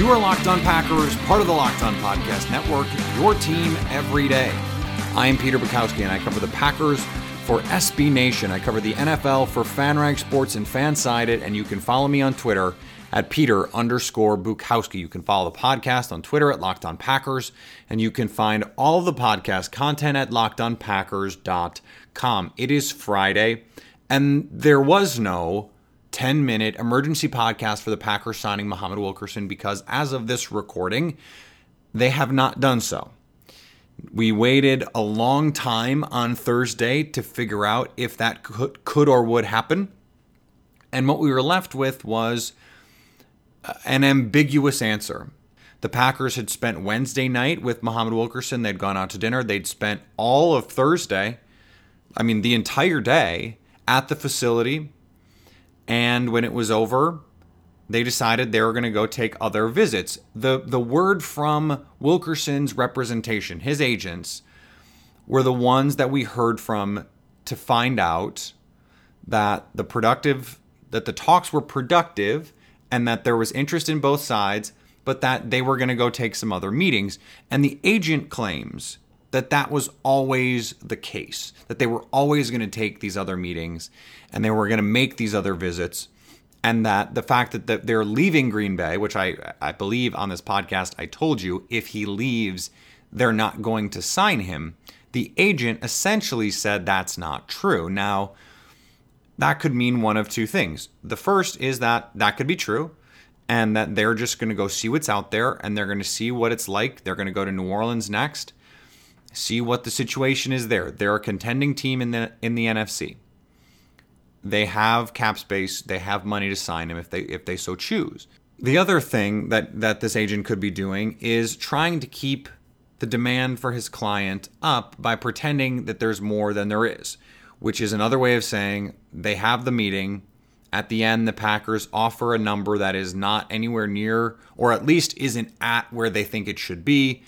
You are Locked On Packers, part of the Locked On Podcast Network, your team every day. I am Peter Bukowski, and I cover the Packers for SB Nation. I cover the NFL for FanRag Sports and Fansided, and you can follow me on Twitter at Peter underscore Bukowski. You can follow the podcast on Twitter at Locked On Packers, and you can find all of the podcast content at lockedonpackers.com. It is Friday, and there was no 10 minute emergency podcast for the Packers signing Muhammad Wilkerson because as of this recording, they have not done so. We waited a long time on Thursday to figure out if that could, could or would happen. And what we were left with was uh, an ambiguous answer. The Packers had spent Wednesday night with Muhammad Wilkerson. They'd gone out to dinner. They'd spent all of Thursday, I mean, the entire day at the facility and when it was over, they decided they were going to go take other visits. The the word from Wilkerson's representation, his agents, were the ones that we heard from to find out that the productive that the talks were productive and that there was interest in both sides, but that they were going to go take some other meetings. And the agent claims that that was always the case, that they were always going to take these other meetings and they were going to make these other visits. And that the fact that they're leaving Green Bay, which I, I believe on this podcast I told you, if he leaves, they're not going to sign him. The agent essentially said that's not true. Now, that could mean one of two things. The first is that that could be true and that they're just going to go see what's out there and they're going to see what it's like. They're going to go to New Orleans next see what the situation is there. They're a contending team in the in the NFC. They have cap space, they have money to sign him if they if they so choose. The other thing that that this agent could be doing is trying to keep the demand for his client up by pretending that there's more than there is, which is another way of saying they have the meeting. At the end, the Packers offer a number that is not anywhere near, or at least isn't at where they think it should be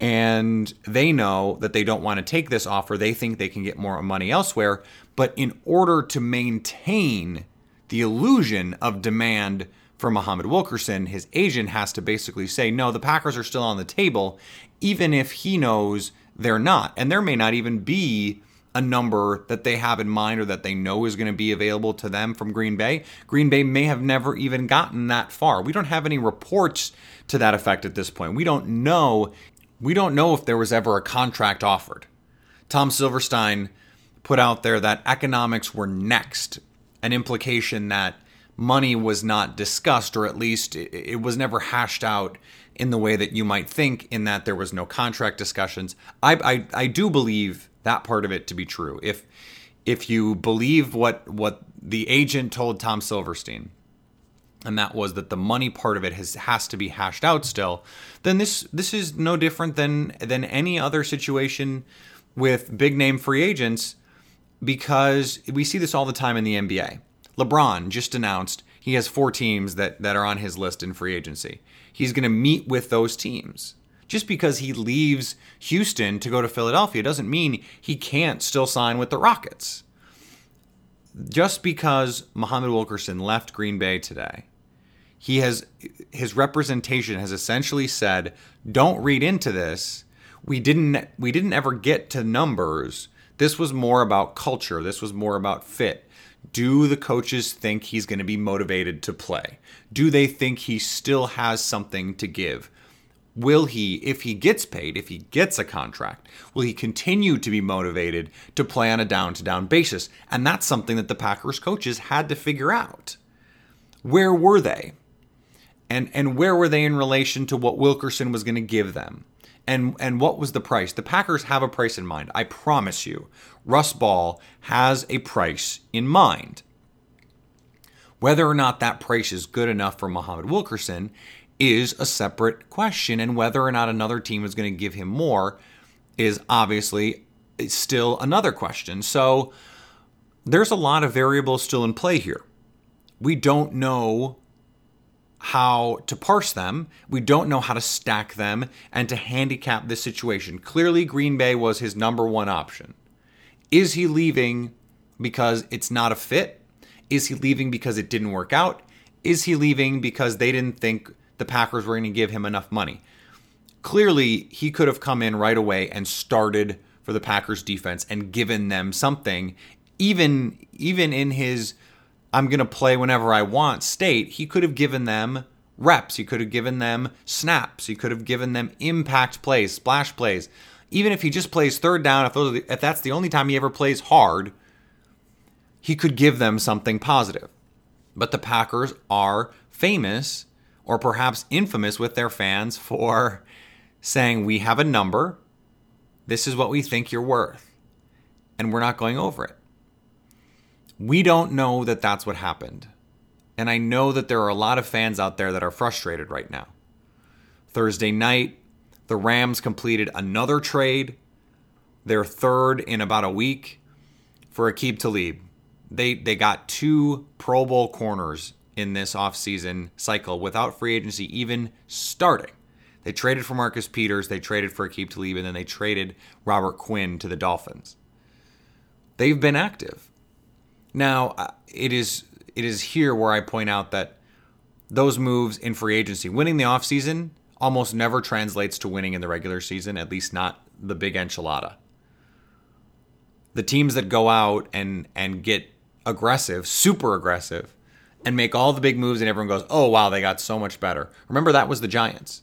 and they know that they don't want to take this offer. They think they can get more money elsewhere. But in order to maintain the illusion of demand for Muhammad Wilkerson, his agent has to basically say, no, the Packers are still on the table, even if he knows they're not. And there may not even be a number that they have in mind or that they know is going to be available to them from Green Bay. Green Bay may have never even gotten that far. We don't have any reports to that effect at this point. We don't know we don't know if there was ever a contract offered. Tom Silverstein put out there that economics were next, an implication that money was not discussed, or at least it, was never hashed out in the way that you might think, in that there was no contract discussions. I, I, I do believe that part of it to be true. If if you believe what what the agent told Tom Silverstein, and that was that the money part of it has has to be hashed out still, then this this is no different than than any other situation with big name free agents because we see this all the time in the NBA. LeBron just announced he has four teams that that are on his list in free agency. He's going to meet with those teams. Just because he leaves Houston to go to Philadelphia doesn't mean he can't still sign with the Rockets just because Muhammad Wilkerson left Green Bay today, he has his representation has essentially said, "Don't read into this. We didn't we didn't ever get to numbers. This was more about culture. This was more about fit. Do the coaches think he's going to be motivated to play? Do they think he still has something to give? Will he, if he gets paid, if he gets a contract, will he continue to be motivated to play on a down to down basis? And that's something that the Packers coaches had to figure out. Where were they? And, and where were they in relation to what Wilkerson was going to give them? And, and what was the price? The Packers have a price in mind. I promise you. Russ Ball has a price in mind. Whether or not that price is good enough for Muhammad Wilkerson is a separate question, and whether or not another team is going to give him more is obviously still another question. So there's a lot of variables still in play here. We don't know how to parse them. We don't know how to stack them and to handicap this situation. Clearly, Green Bay was his number one option. Is he leaving because it's not a fit? Is he leaving because it didn't work out? Is he leaving because they didn't think the Packers were going to give him enough money? Clearly, he could have come in right away and started for the Packers defense and given them something even even in his I'm going to play whenever I want state, he could have given them reps. He could have given them snaps. He could have given them impact plays, splash plays. Even if he just plays third down, if, the, if that's the only time he ever plays hard, he could give them something positive. But the Packers are famous, or perhaps infamous with their fans, for saying, We have a number. This is what we think you're worth. And we're not going over it. We don't know that that's what happened. And I know that there are a lot of fans out there that are frustrated right now. Thursday night, the Rams completed another trade, their third in about a week, for Aqib Talib. They, they got two Pro Bowl corners in this offseason cycle without free agency even starting. They traded for Marcus Peters, they traded for Aqib Talib, and then they traded Robert Quinn to the Dolphins. They've been active. Now, uh, it is it is here where I point out that those moves in free agency, winning the offseason almost never translates to winning in the regular season, at least not the big enchilada. The teams that go out and and get aggressive, super aggressive, and make all the big moves and everyone goes, "Oh, wow, they got so much better." Remember that was the Giants.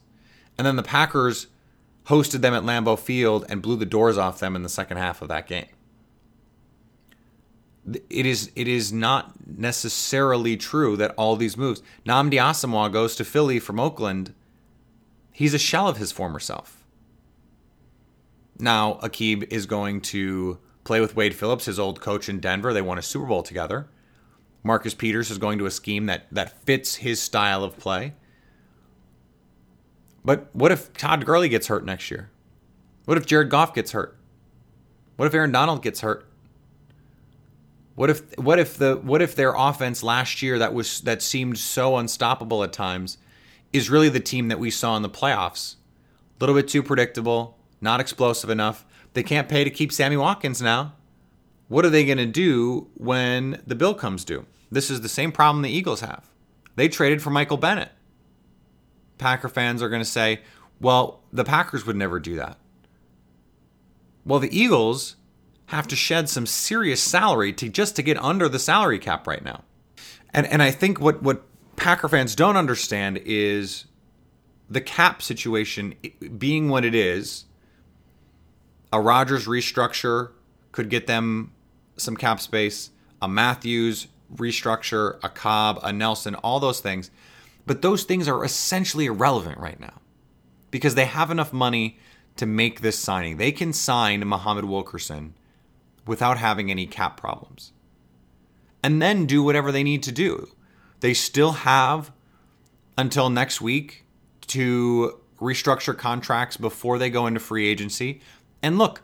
And then the Packers hosted them at Lambeau Field and blew the doors off them in the second half of that game it is it is not necessarily true that all these moves. Nnamdi Asomugha goes to Philly from Oakland. He's a shell of his former self. Now Aqib is going to play with Wade Phillips, his old coach in Denver. They won a Super Bowl together. Marcus Peters is going to a scheme that that fits his style of play. But what if Todd Gurley gets hurt next year? What if Jared Goff gets hurt? What if Aaron Donald gets hurt? What if what if the what if their offense last year that was that seemed so unstoppable at times is really the team that we saw in the playoffs? A little bit too predictable, not explosive enough. They can't pay to keep Sammy Watkins now. What are they going to do when the bill comes due? This is the same problem the Eagles have. They traded for Michael Bennett. Packer fans are going to say, "Well, the Packers would never do that." Well, the Eagles have to shed some serious salary to just to get under the salary cap right now. And and I think what what Packer fans don't understand is the cap situation being what it is. A Rodgers restructure could get them some cap space. A Matthews restructure, a Cobb, a Nelson, all those things. But those things are essentially irrelevant right now because they have enough money to make this signing. They can sign Muhammad Wilkerson without having any cap problems. And then do whatever they need to do. They still have until next week to restructure contracts before they go into free agency. And look,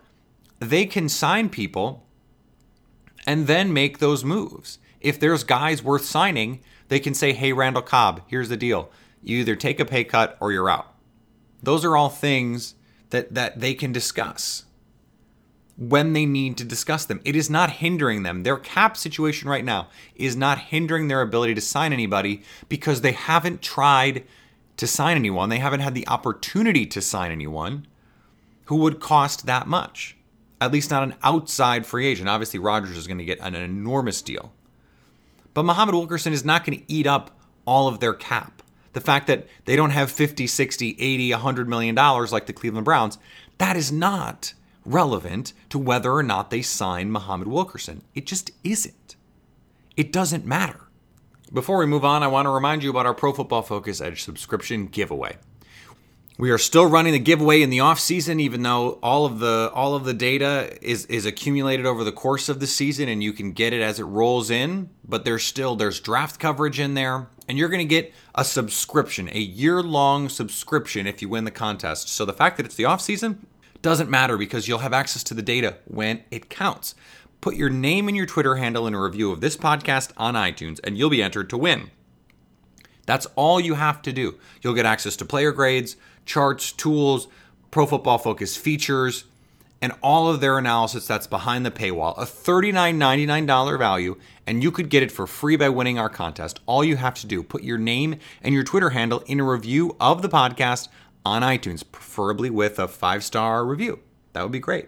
they can sign people and then make those moves. If there's guys worth signing, they can say, hey, Randall Cobb, here's the deal. You either take a pay cut or you're out. Those are all things that, that they can discuss when they need to discuss them. It is not hindering them. Their cap situation right now is not hindering their ability to sign anybody because they haven't tried to sign anyone. They haven't had the opportunity to sign anyone who would cost that much. At least not an outside free agent. Obviously, Rodgers is going to get an enormous deal. But Muhammad Wilkerson is not going to eat up all of their cap. The fact that they don't have 50, 60, 80, 100 million dollars like the Cleveland Browns, that is not relevant to whether or not they sign Muhammad Wilkerson. It just isn't. It doesn't matter. Before we move on, I want to remind you about our Pro Football Focus Edge subscription giveaway. We are still running the giveaway in the off season, even though all of the all of the data is is accumulated over the course of the season, and you can get it as it rolls in. But there's still there's draft coverage in there, and you're going to get a subscription, a year long subscription if you win the contest. So the fact that it's the off season doesn't matter because you'll have access to the data when it counts. Put your name and your Twitter handle in a review of this podcast on iTunes, and you'll be entered to win. That's all you have to do. You'll get access to player grades, charts, tools, Pro Football Focus features, and all of their analysis that's behind the paywall. A $39.99 value, and you could get it for free by winning our contest. All you have to do, put your name and your Twitter handle in a review of the podcast on iTunes, preferably with a five star review. That would be great.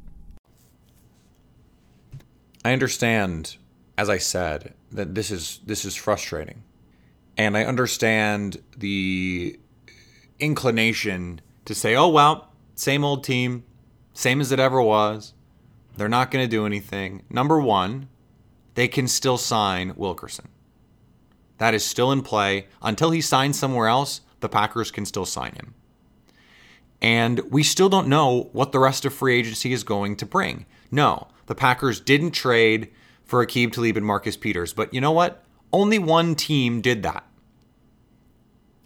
I understand, as I said, that this is this is frustrating. And I understand the inclination to say, "Oh well, same old team, same as it ever was. They're not going to do anything." Number 1, they can still sign Wilkerson. That is still in play until he signs somewhere else. The Packers can still sign him. And we still don't know what the rest of free agency is going to bring. No, the Packers didn't trade for Aqib Talib and Marcus Peters, but you know what? Only one team did that.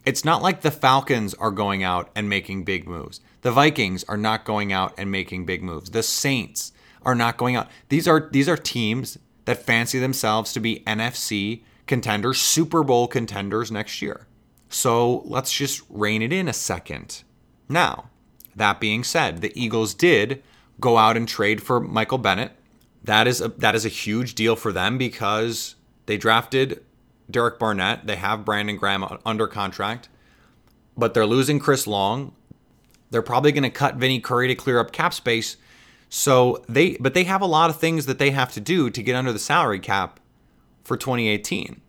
It's not like the Falcons are going out and making big moves. The Vikings are not going out and making big moves. The Saints are not going out. These are these are teams that fancy themselves to be NFC contenders, Super Bowl contenders next year. So let's just rein it in a second. Now, that being said, the Eagles did go out and trade for Michael Bennett. That is a, that is a huge deal for them because they drafted Derek Barnett. They have Brandon Graham under contract, but they're losing Chris Long. They're probably going to cut Vinny Curry to clear up cap space. So they, but they have a lot of things that they have to do to get under the salary cap for 2018.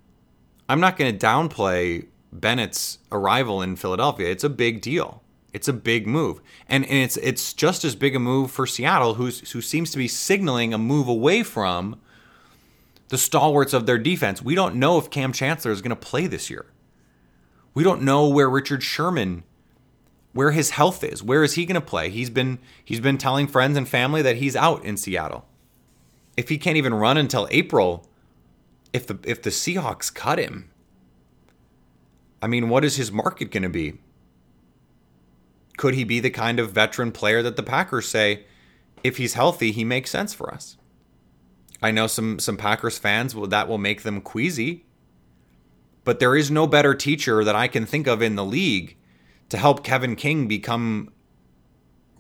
I'm not going to downplay Bennett's arrival in Philadelphia. It's a big deal. It's a big move, and and it's it's just as big a move for Seattle, who's who seems to be signaling a move away from the stalwarts of their defense. We don't know if Kam Chancellor is going to play this year. We don't know where Richard Sherman where his health is. Where is he going to play? He's been he's been telling friends and family that he's out in Seattle. If he can't even run until April, if the if the Seahawks cut him, I mean, what is his market going to be? Could he be the kind of veteran player that the Packers say, if he's healthy, he makes sense for us? I know some some Packers fans will that will make them queasy. But there is no better teacher that I can think of in the league to help Kevin King become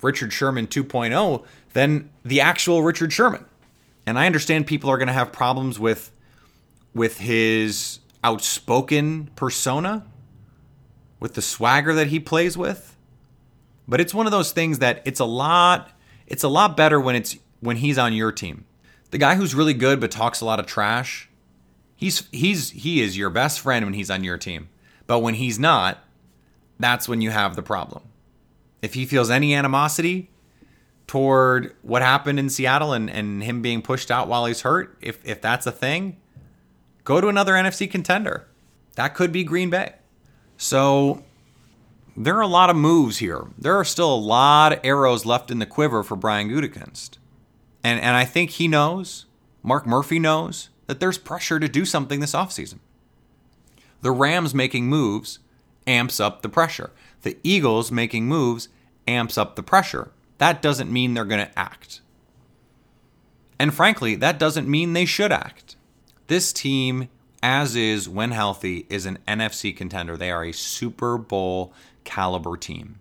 Richard Sherman 2.0 than the actual Richard Sherman. And I understand people are going to have problems with with his outspoken persona, with the swagger that he plays with. But it's one of those things that it's a lot it's a lot better when it's when he's on your team. The guy who's really good but talks a lot of trash, he's he's he is your best friend when he's on your team. But when he's not, that's when you have the problem. If he feels any animosity toward what happened in Seattle and, and him being pushed out while he's hurt, if if that's a thing, go to another NFC contender. That could be Green Bay. So there are a lot of moves here. There are still a lot of arrows left in the quiver for Brian Gutekunst. And, and I think he knows, Mark Murphy knows, that there's pressure to do something this offseason. The Rams making moves amps up the pressure. The Eagles making moves amps up the pressure. That doesn't mean they're going to act. And frankly, that doesn't mean they should act. This team, as is when healthy, is an NFC contender. They are a Super Bowl caliber team.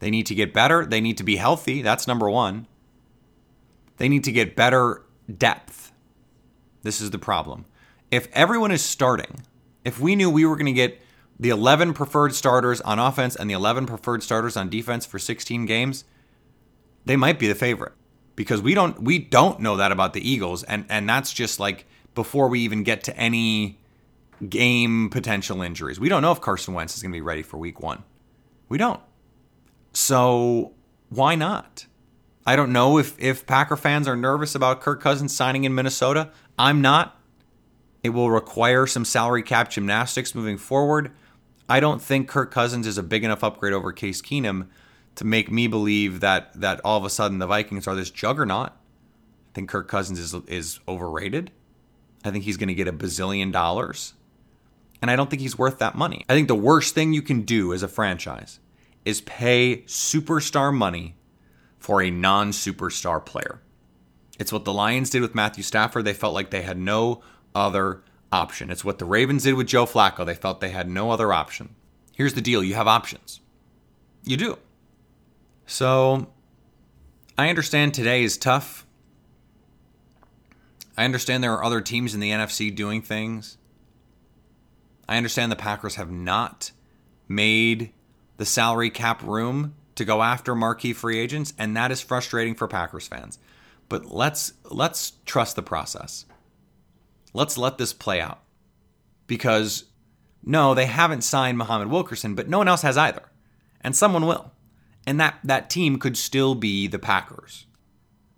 They need to get better. They need to be healthy. That's number one. They need to get better depth. This is the problem. If everyone is starting, if we knew we were going to get the 11 preferred starters on offense and the 11 preferred starters on defense for 16 games, they might be the favorite because we don't we don't know that about the Eagles and and that's just like before we even get to any game potential injuries. We don't know if Carson Wentz is going to be ready for week 1. We don't. So, why not? I don't know if if Packer fans are nervous about Kirk Cousins signing in Minnesota. I'm not. It will require some salary cap gymnastics moving forward. I don't think Kirk Cousins is a big enough upgrade over Case Keenum to make me believe that that all of a sudden the Vikings are this juggernaut. I think Kirk Cousins is is overrated. I think he's going to get a bazillion dollars. And I don't think he's worth that money. I think the worst thing you can do as a franchise is pay superstar money for a non superstar player. It's what the Lions did with Matthew Stafford. They felt like they had no other option. It's what the Ravens did with Joe Flacco. They felt they had no other option. Here's the deal you have options. You do. So I understand today is tough. I understand there are other teams in the NFC doing things. I understand the Packers have not made the salary cap room to go after marquee free agents, and that is frustrating for Packers fans. But let's let's trust the process. Let's let this play out. Because no, they haven't signed Muhammad Wilkerson, but no one else has either. And someone will. And that, that team could still be the Packers.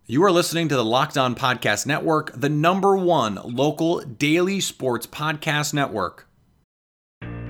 You are listening to the Locked On Podcast Network, the number one local daily sports podcast network.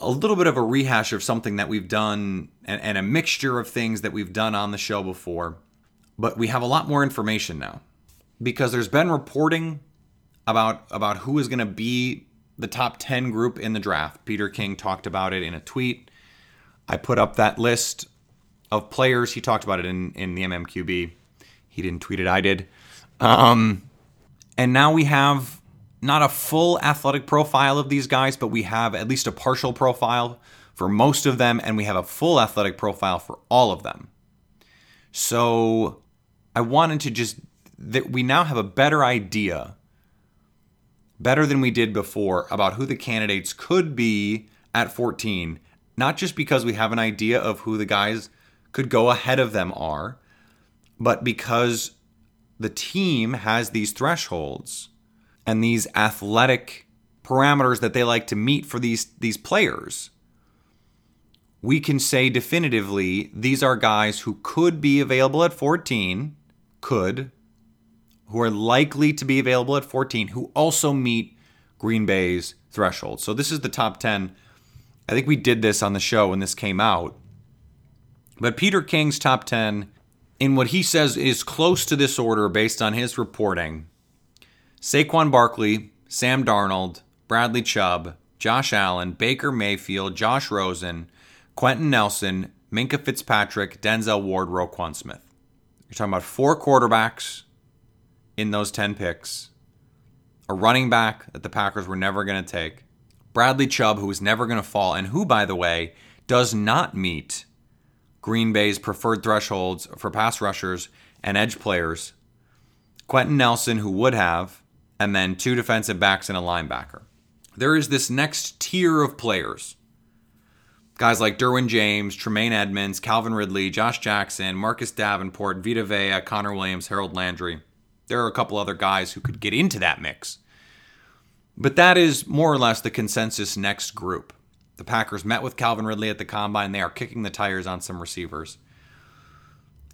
a little bit of a rehash of something that we've done and, and, a mixture of things that we've done on the show before. But we have a lot more information now because there's been reporting about about who is going to be the top 10 group in the draft. Peter King talked about it in a tweet. I put up that list of players. He talked about it in, in the MMQB. He didn't tweet it, I did. Um, and now we have not a full athletic profile of these guys, but we have at least a partial profile for most of them, and we have a full athletic profile for all of them. So I wanted to just that we now have a better idea, better than we did before, about who the candidates could be at 14, not just because we have an idea of who the guys could go ahead of them are, but because the team has these thresholds and these athletic parameters that they like to meet for these these players we can say definitively these are guys who could be available at 14 could who are likely to be available at 14 who also meet Green Bay's threshold. So this is the top 10. I think we did this on the show when this came out. But Peter King's top 10 in what he says is close to this order based on his reporting Saquon Barkley, Sam Darnold, Bradley Chubb, Josh Allen, Baker Mayfield, Josh Rosen, Quenton Nelson, Minkah Fitzpatrick, Denzel Ward, Roquan Smith. You're talking about four quarterbacks in those 10 picks, a running back that the Packers were never going to take, Bradley Chubb, who was never going to fall, and who, by the way, does not meet Green Bay's preferred thresholds for pass rushers and edge players. Quenton Nelson, who would have, and then two defensive backs and a linebacker. There is this next tier of players. Guys like Derwin James, Tremaine Edmunds, Calvin Ridley, Josh Jackson, Marcus Davenport, Vita Vea, Connor Williams, Harold Landry. There are a couple other guys who could get into that mix. But that is more or less the consensus next group. The Packers met with Calvin Ridley at the combine. They are kicking the tires on some receivers.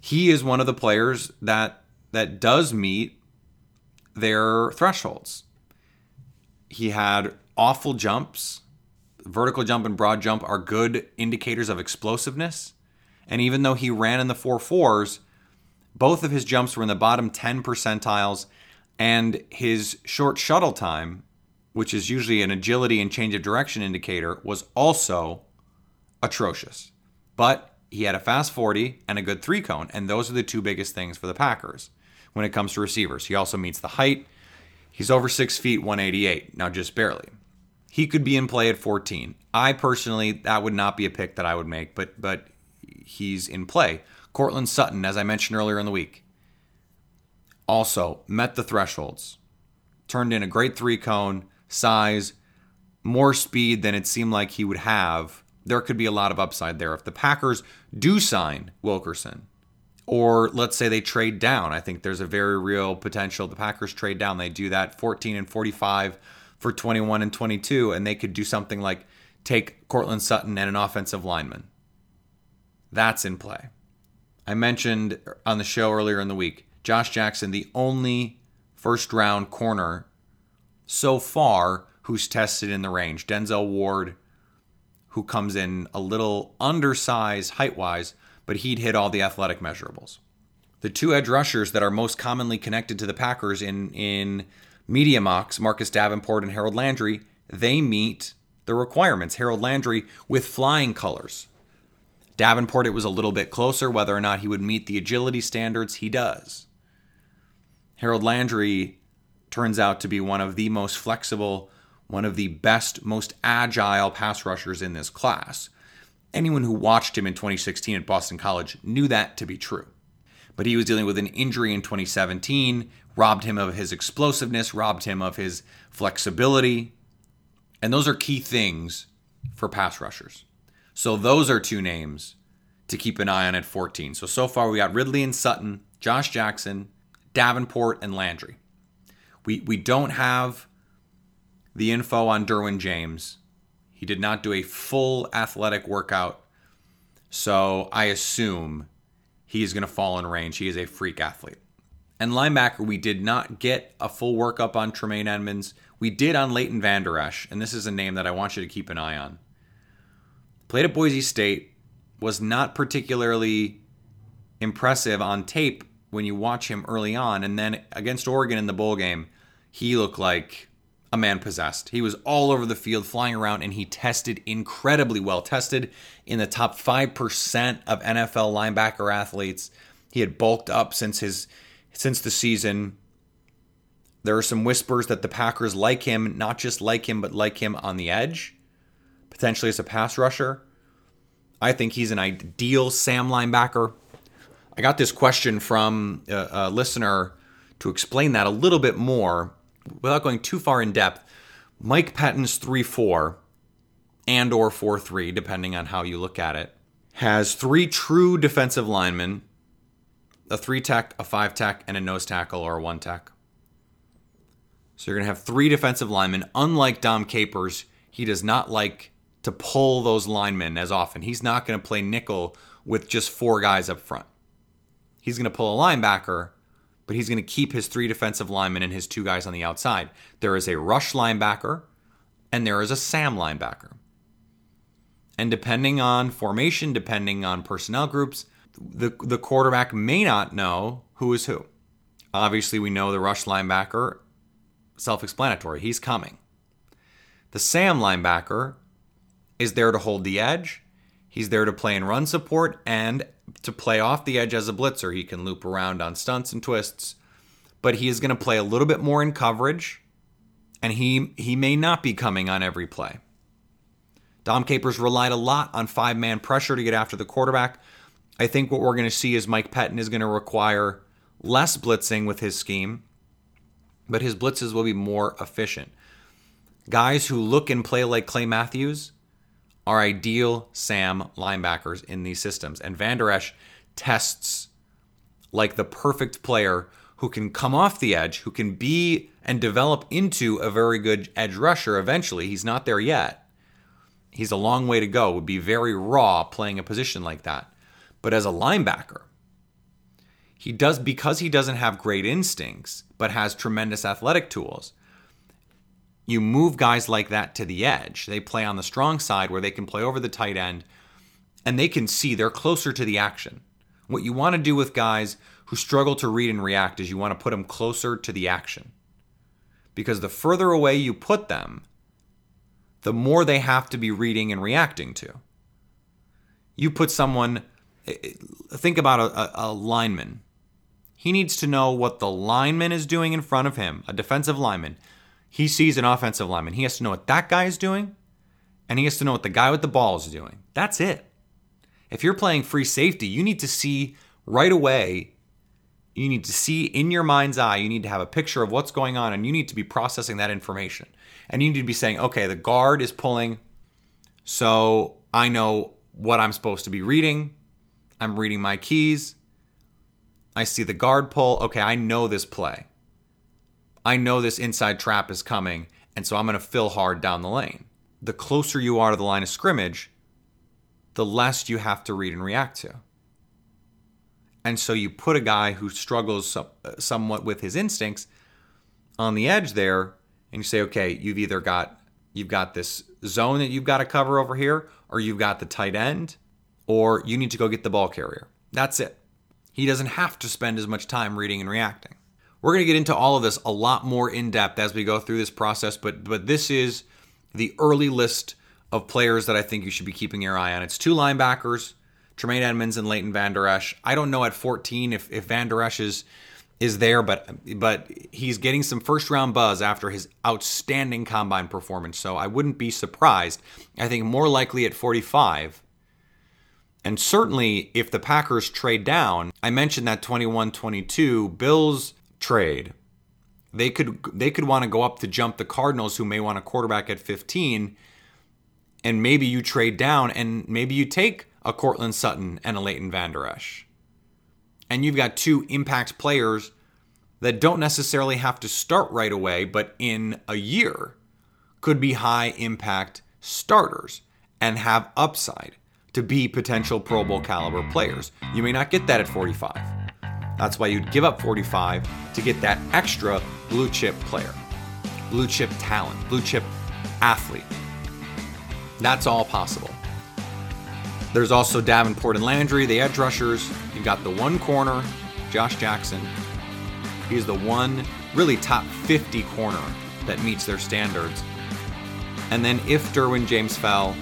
He is one of the players that that does meet their thresholds. He had awful jumps. Vertical jump and broad jump are good indicators of explosiveness. And even though he ran in the four fours, both of his jumps were in the bottom 10 percentiles, and his short shuttle time which is usually an agility and change of direction indicator, was also atrocious. But he had a fast 40 and a good three cone, and those are the two biggest things for the Packers when it comes to receivers. He also meets the height. He's over six feet, 188, now just barely. He could be in play at 14. I personally, that would not be a pick that I would make, but but he's in play. Courtland Sutton, as I mentioned earlier in the week, also met the thresholds. Turned in a great three cone, size, more speed than it seemed like he would have, there could be a lot of upside there. If the Packers do sign Wilkerson, or let's say they trade down, I think there's a very real potential. The Packers trade down, they do that 14 and 45 for 21 and 22, and they could do something like take Courtland Sutton and an offensive lineman. That's in play. I mentioned on the show earlier in the week, Josh Jackson, the only first round corner so far who's tested in the range. Denzel Ward, who comes in a little undersized height wise, but he'd hit all the athletic measurables. The two edge rushers that are most commonly connected to the Packers in, in media mocks, Marcus Davenport and Harold Landry, they meet the requirements. Harold Landry with flying colors. Davenport, it was a little bit closer whether or not he would meet the agility standards. He does. Harold Landry turns out to be one of the most flexible, one of the best, most agile pass rushers in this class. Anyone who watched him in 2016 at Boston College knew that to be true. But he was dealing with an injury in 2017, robbed him of his explosiveness, robbed him of his flexibility. And those are key things for pass rushers. So those are two names to keep an eye on at 14. So so far we got Ridley and Sutton, Josh Jackson, Davenport and Landry. We we don't have the info on Derwin James. He did not do a full athletic workout. So I assume he is going to fall in range. He is a freak athlete. And linebacker, we did not get a full workup on Tremaine Edmunds. We did on Leighton Vander Esch, and this is a name that I want you to keep an eye on. Played at Boise State, was not particularly impressive on tape when you watch him early on, and then against Oregon in the bowl game, he looked like a man possessed. He was all over the field, flying around, and he tested incredibly well. Tested in the top 5% of NFL linebacker athletes. He had bulked up since his since the season. There are some whispers that the Packers like him, not just like him, but like him on the edge, potentially as a pass rusher. I think he's an ideal Sam linebacker. I got this question from a, a listener to explain that a little bit more without going too far in depth. Mike Pettine's 3 4 and or 4 3, depending on how you look at it, has three true defensive linemen a three tech, a five tech, and a nose tackle or a one tech. So you're going to have three defensive linemen. Unlike Dom Capers, he does not like to pull those linemen as often. He's not going to play nickel with just four guys up front. He's going to pull a linebacker, but he's going to keep his three defensive linemen and his two guys on the outside. There is a rush linebacker and there is a Sam linebacker. And depending on formation, depending on personnel groups, the the quarterback may not know who is who. Obviously, we know the rush linebacker, self-explanatory. He's coming. The Sam linebacker is there to hold the edge. He's there to play in run support and to play off the edge as a blitzer. He can loop around on stunts and twists, but he is going to play a little bit more in coverage, and he he may not be coming on every play. Dom Capers relied a lot on five man pressure to get after the quarterback. I think what we're going to see is Mike Pettine is going to require less blitzing with his scheme, but his blitzes will be more efficient. Guys who look and play like Clay Matthews are ideal Sam linebackers in these systems. And Vander Esch tests like the perfect player who can come off the edge, who can be and develop into a very good edge rusher eventually. He's not there yet. He's a long way to go. Would be very raw playing a position like that. But as a linebacker, he does because he doesn't have great instincts, but has tremendous athletic tools. You move guys like that to the edge. They play on the strong side where they can play over the tight end and they can see they're closer to the action. What you want to do with guys who struggle to read and react is you want to put them closer to the action. Because the further away you put them, the more they have to be reading and reacting to. You put someone, eh, eh, think about a, a, lineman. He needs to know what the lineman is doing in front of him, a defensive lineman. He sees an offensive lineman. He has to know what that guy is doing, and he has to know what the guy with the ball is doing. That's it. If you're playing free safety, you need to see right away. You need to see in your mind's eye, you need to have a picture of what's going on, and you need to be processing that information. And you need to be saying, okay, the guard is pulling, so I know what I'm supposed to be reading. I'm reading my keys. I see the guard pull. Okay, I know this play. I know this inside trap is coming, and so I'm going to fill hard down the lane. The closer you are to the line of scrimmage, the less you have to read and react to. And so you put a guy who struggles somewhat with his instincts on the edge there, and you say, okay, you've either got you've got this zone that you've got to cover over here, or you've got the tight end, or you need to go get the ball carrier. That's it. He doesn't have to spend as much time reading and reacting. We're going to get into all of this a lot more in depth as we go through this process, but but this is the early list of players that I think you should be keeping your eye on. It's two linebackers, Tremaine Edmunds and Leighton Vander Esch. I don't know at 14 if if Vander Esch is is there, but but he's getting some first round buzz after his outstanding combine performance. So I wouldn't be surprised. I think more likely at 45. And certainly if the Packers trade down, I mentioned that 21-22 Bills trade. They could they could want to go up to jump the Cardinals who may want a quarterback at 15 and maybe you trade down and maybe you take a Courtland Sutton and a Leighton Vander Esch. And you've got two impact players that don't necessarily have to start right away, but in a year could be high impact starters and have upside to be potential Pro Bowl caliber players. You may not get that at 45. That's why you'd give up 45 to get that extra blue chip player, blue chip talent, blue chip athlete. That's all possible. There's also Davenport and Landry, the edge rushers. You've got the one corner, Josh Jackson. He's the one really top 50 corner that meets their standards. And then if Derwin James fell,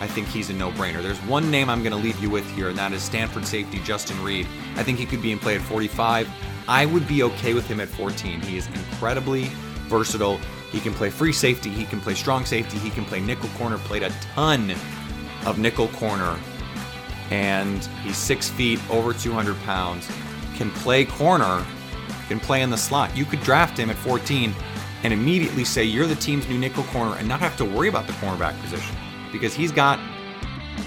I think he's a no brainer. There's one name I'm going to leave you with here, and that is Stanford safety Justin Reid. I think he could be in play at 45. I would be okay with him at 14. He is incredibly versatile. He can play free safety, he can play strong safety, he can play nickel corner, played a ton of nickel corner. And he's six feet, over 200 pounds, can play corner, can play in the slot. You could draft him at 14 and immediately say you're the team's new nickel corner and not have to worry about the cornerback position because he's got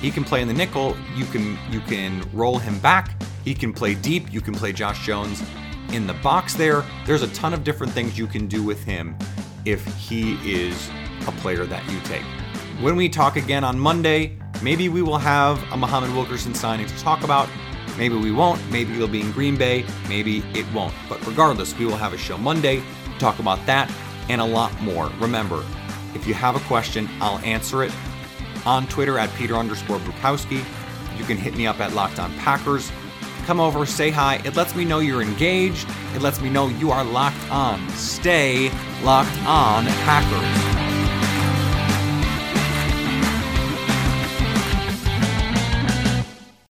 he can play in the nickel, you can you can roll him back, he can play deep, you can play Josh Jones in the box there. There's a ton of different things you can do with him if he is a player that you take. When we talk again on Monday, maybe we will have a Muhammad Wilkerson signing to talk about. Maybe we won't. Maybe it'll be in Green Bay. Maybe it won't. But regardless, we will have a show Monday talk about that and a lot more. Remember, if you have a question, I'll answer it on Twitter at Peter underscore Bukowski. You can hit me up at Locked On Packers. Come over, say hi. It lets me know you're engaged. It lets me know you are locked on. Stay locked on, Packers.